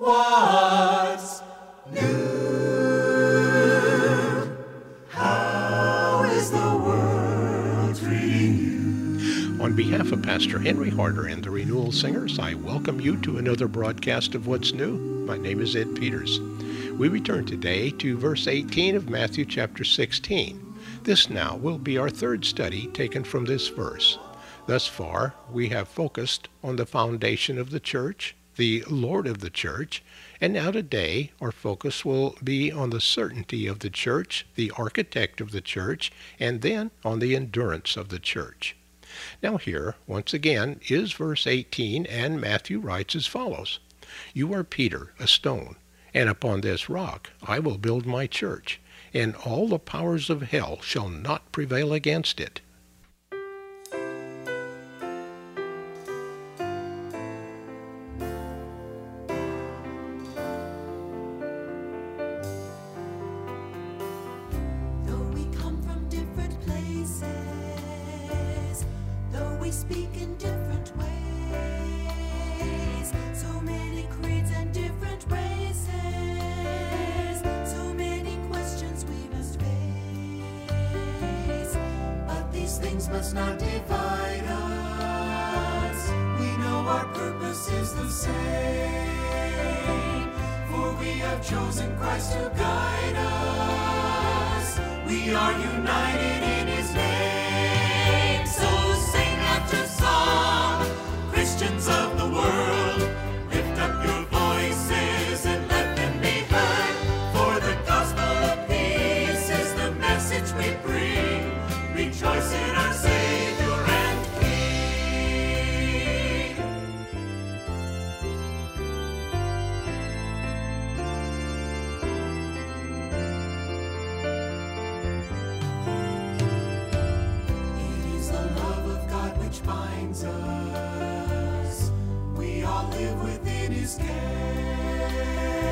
What's new? How is the world treating you? On behalf of Pastor Henry Harder and the Renewal Singers, I welcome you to another broadcast of What's New. My name is Ed Peters. We return today to verse 18 of Matthew chapter 16. This now will be our third study taken from this verse. Thus far, we have focused on the foundation of the church, the Lord of the church, and now today our focus will be on the certainty of the church, the architect of the church, and then on the endurance of the church. Now, here, once again, is verse 18, and Matthew writes as follows You are Peter, a stone, and upon this rock I will build my church, and all the powers of hell shall not prevail against it. Things must not divide us. We know our purpose is the same, for we have chosen Christ to guide us. We are united in His care.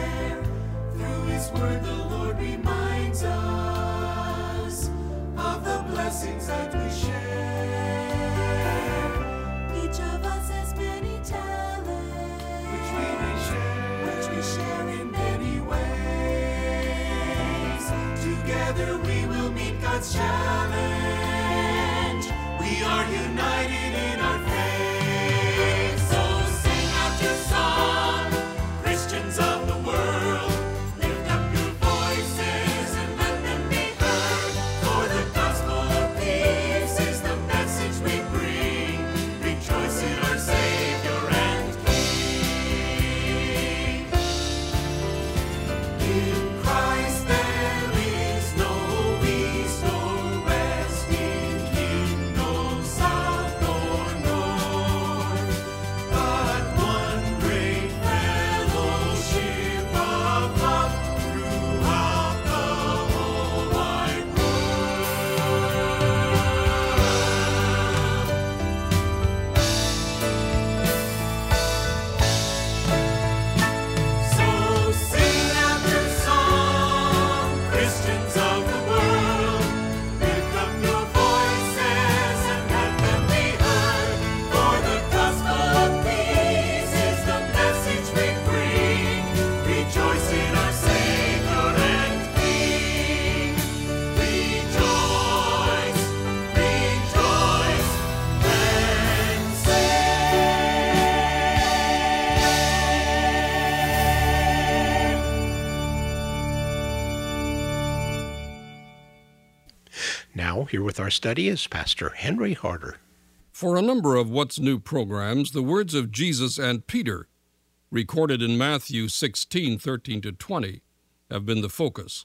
Through His word, the Lord reminds us of the blessings that we share. Each of us has many talents, which we may share, which we share in many ways. Together we will meet God's challenge. Now, here with our study is Pastor Henry Harder. For a number of What's New programs, the words of Jesus and Peter, recorded in Matthew 16 13 to 20, have been the focus.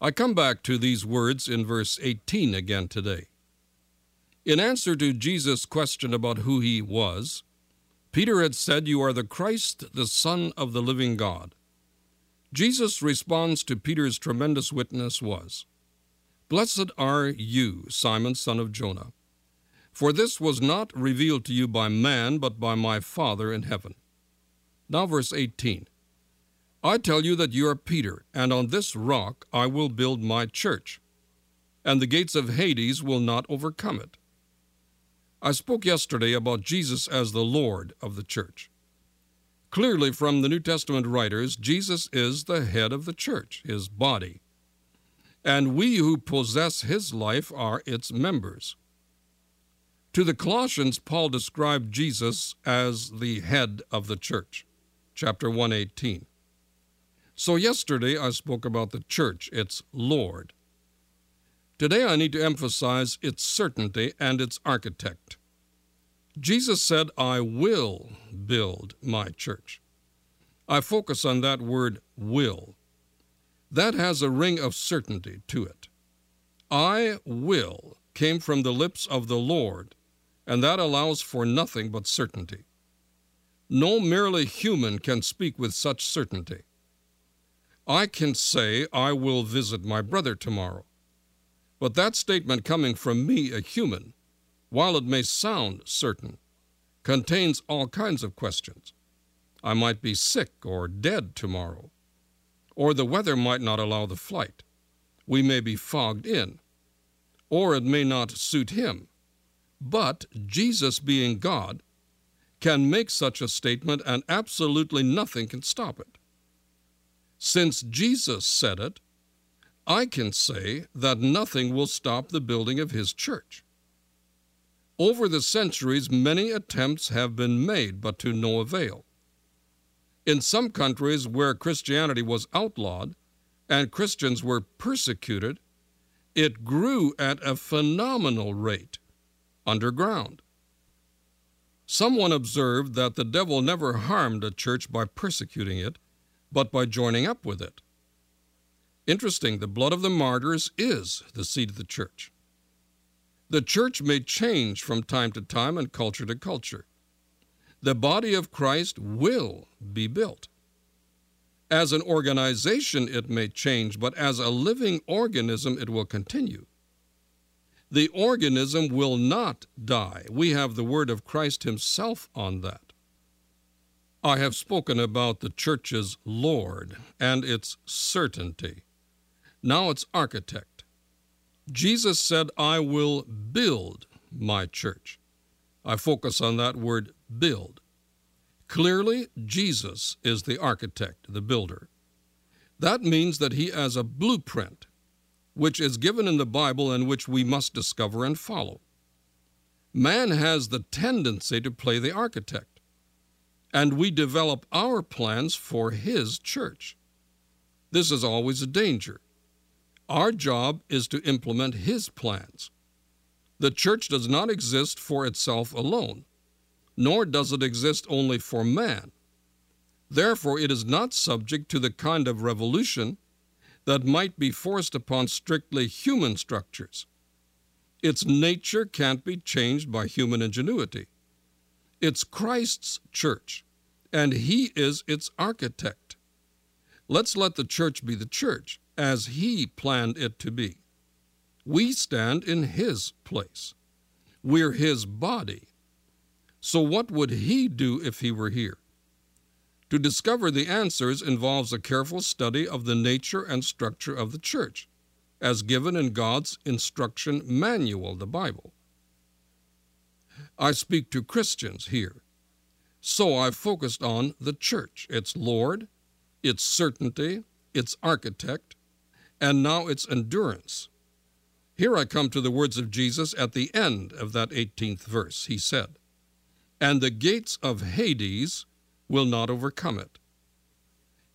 I come back to these words in verse 18 again today. In answer to Jesus' question about who he was, Peter had said, You are the Christ, the Son of the living God. Jesus' response to Peter's tremendous witness was, Blessed are you, Simon, son of Jonah, for this was not revealed to you by man, but by my Father in heaven. Now, verse 18 I tell you that you are Peter, and on this rock I will build my church, and the gates of Hades will not overcome it. I spoke yesterday about Jesus as the Lord of the church. Clearly, from the New Testament writers, Jesus is the head of the church, his body. And we who possess his life are its members. To the Colossians, Paul described Jesus as the head of the church, chapter 118. So yesterday I spoke about the church, its Lord. Today I need to emphasize its certainty and its architect. Jesus said, I will build my church. I focus on that word will. That has a ring of certainty to it. I will came from the lips of the Lord, and that allows for nothing but certainty. No merely human can speak with such certainty. I can say, I will visit my brother tomorrow. But that statement coming from me, a human, while it may sound certain, contains all kinds of questions. I might be sick or dead tomorrow, or the weather might not allow the flight. We may be fogged in, or it may not suit him. But Jesus, being God, can make such a statement and absolutely nothing can stop it. Since Jesus said it, I can say that nothing will stop the building of his church. Over the centuries, many attempts have been made, but to no avail. In some countries where Christianity was outlawed and Christians were persecuted, it grew at a phenomenal rate underground. Someone observed that the devil never harmed a church by persecuting it, but by joining up with it. Interesting, the blood of the martyrs is the seed of the church. The church may change from time to time and culture to culture. The body of Christ will be built. As an organization, it may change, but as a living organism, it will continue. The organism will not die. We have the word of Christ Himself on that. I have spoken about the church's Lord and its certainty. Now its architect. Jesus said, I will build my church. I focus on that word build. Clearly, Jesus is the architect, the builder. That means that he has a blueprint, which is given in the Bible and which we must discover and follow. Man has the tendency to play the architect, and we develop our plans for his church. This is always a danger. Our job is to implement his plans. The church does not exist for itself alone, nor does it exist only for man. Therefore, it is not subject to the kind of revolution that might be forced upon strictly human structures. Its nature can't be changed by human ingenuity. It's Christ's church, and He is its architect. Let's let the church be the church as He planned it to be. We stand in His place. We're His body. So, what would He do if He were here? To discover the answers involves a careful study of the nature and structure of the church, as given in God's instruction manual, the Bible. I speak to Christians here, so I've focused on the church, its Lord, its certainty, its architect, and now its endurance. Here I come to the words of Jesus at the end of that 18th verse. He said, And the gates of Hades will not overcome it.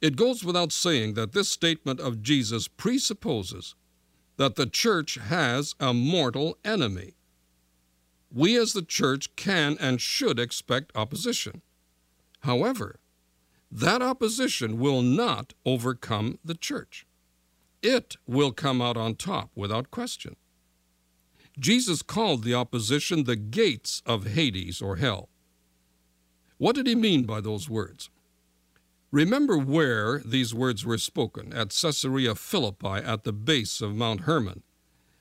It goes without saying that this statement of Jesus presupposes that the church has a mortal enemy. We as the church can and should expect opposition. However, that opposition will not overcome the church. It will come out on top without question. Jesus called the opposition the gates of Hades or hell. What did he mean by those words? Remember where these words were spoken at Caesarea Philippi at the base of Mount Hermon,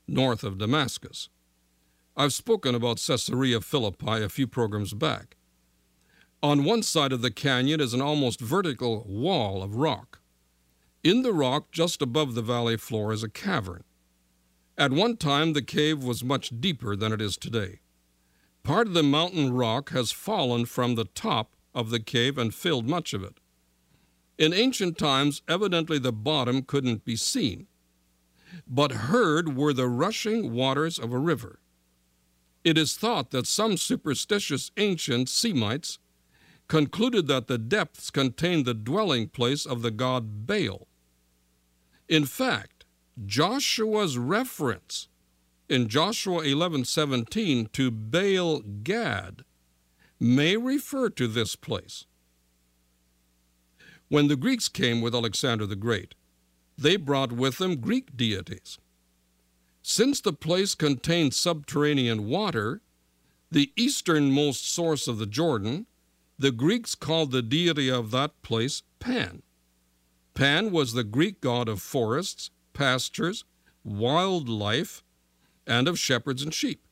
north of Damascus. I've spoken about Caesarea Philippi a few programs back. On one side of the canyon is an almost vertical wall of rock. In the rock, just above the valley floor, is a cavern. At one time, the cave was much deeper than it is today. Part of the mountain rock has fallen from the top of the cave and filled much of it. In ancient times, evidently the bottom couldn't be seen, but heard were the rushing waters of a river. It is thought that some superstitious ancient Semites concluded that the depths contained the dwelling place of the god Baal. In fact, Joshua's reference in Joshua 11:17 to Baal Gad may refer to this place. When the Greeks came with Alexander the Great, they brought with them Greek deities. Since the place contained subterranean water, the easternmost source of the Jordan, the Greeks called the deity of that place Pan. Pan was the Greek god of forests, pastures, wildlife, and of shepherds and sheep.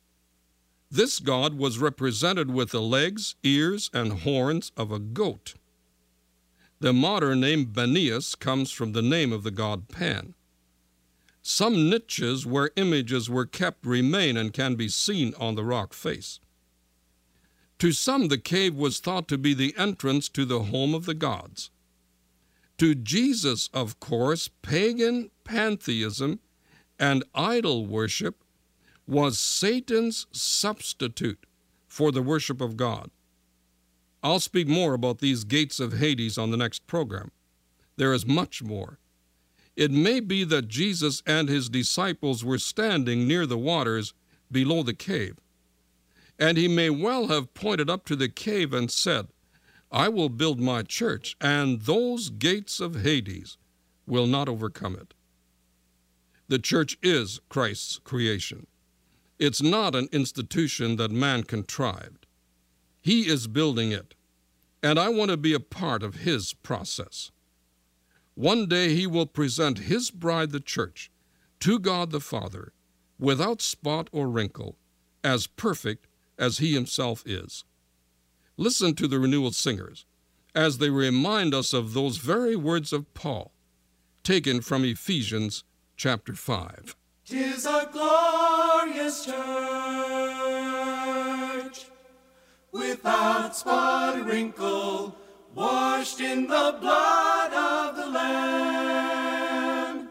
This god was represented with the legs, ears, and horns of a goat. The modern name Banias comes from the name of the god Pan. Some niches where images were kept remain and can be seen on the rock face. To some, the cave was thought to be the entrance to the home of the gods. To Jesus, of course, pagan pantheism and idol worship was Satan's substitute for the worship of God. I'll speak more about these gates of Hades on the next program. There is much more. It may be that Jesus and his disciples were standing near the waters below the cave, and he may well have pointed up to the cave and said, I will build my church, and those gates of Hades will not overcome it. The church is Christ's creation. It's not an institution that man contrived. He is building it, and I want to be a part of his process. One day he will present his bride, the church, to God the Father, without spot or wrinkle, as perfect as he himself is. Listen to the renewal singers as they remind us of those very words of Paul, taken from Ephesians chapter 5. Tis a glorious church, without spot or wrinkle, washed in the blood of the Lamb.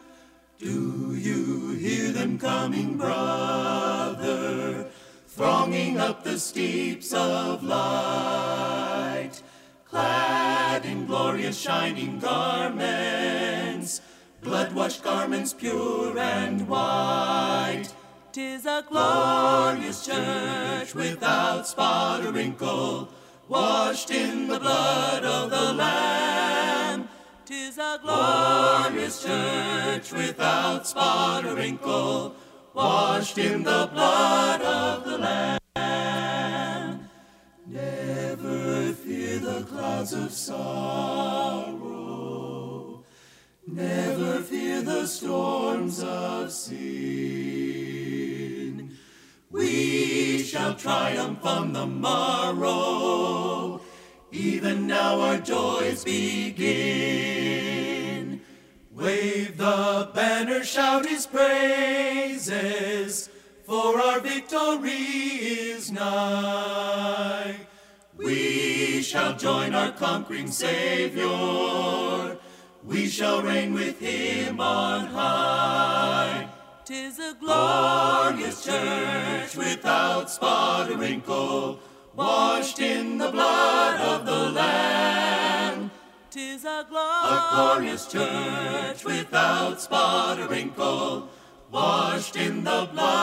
Do you hear them coming, brother, thronging up the steeps of light, clad in glorious shining garments? Blood-washed garments pure and white. Tis a glorious church without spot or wrinkle, washed in the blood of the Lamb. Tis a glorious church without spot or wrinkle, washed in the blood of the Lamb. Never fear the clouds of sorrow. The storms of sin. We shall triumph on the morrow. Even now our joys begin. Wave the banner, shout his praises, for our victory is nigh. We shall join our conquering Savior we shall reign with him on high. Tis a glorious church without spot or wrinkle, washed in the blood of the Lamb. Tis a glorious, a glorious church without spot or wrinkle, washed in the blood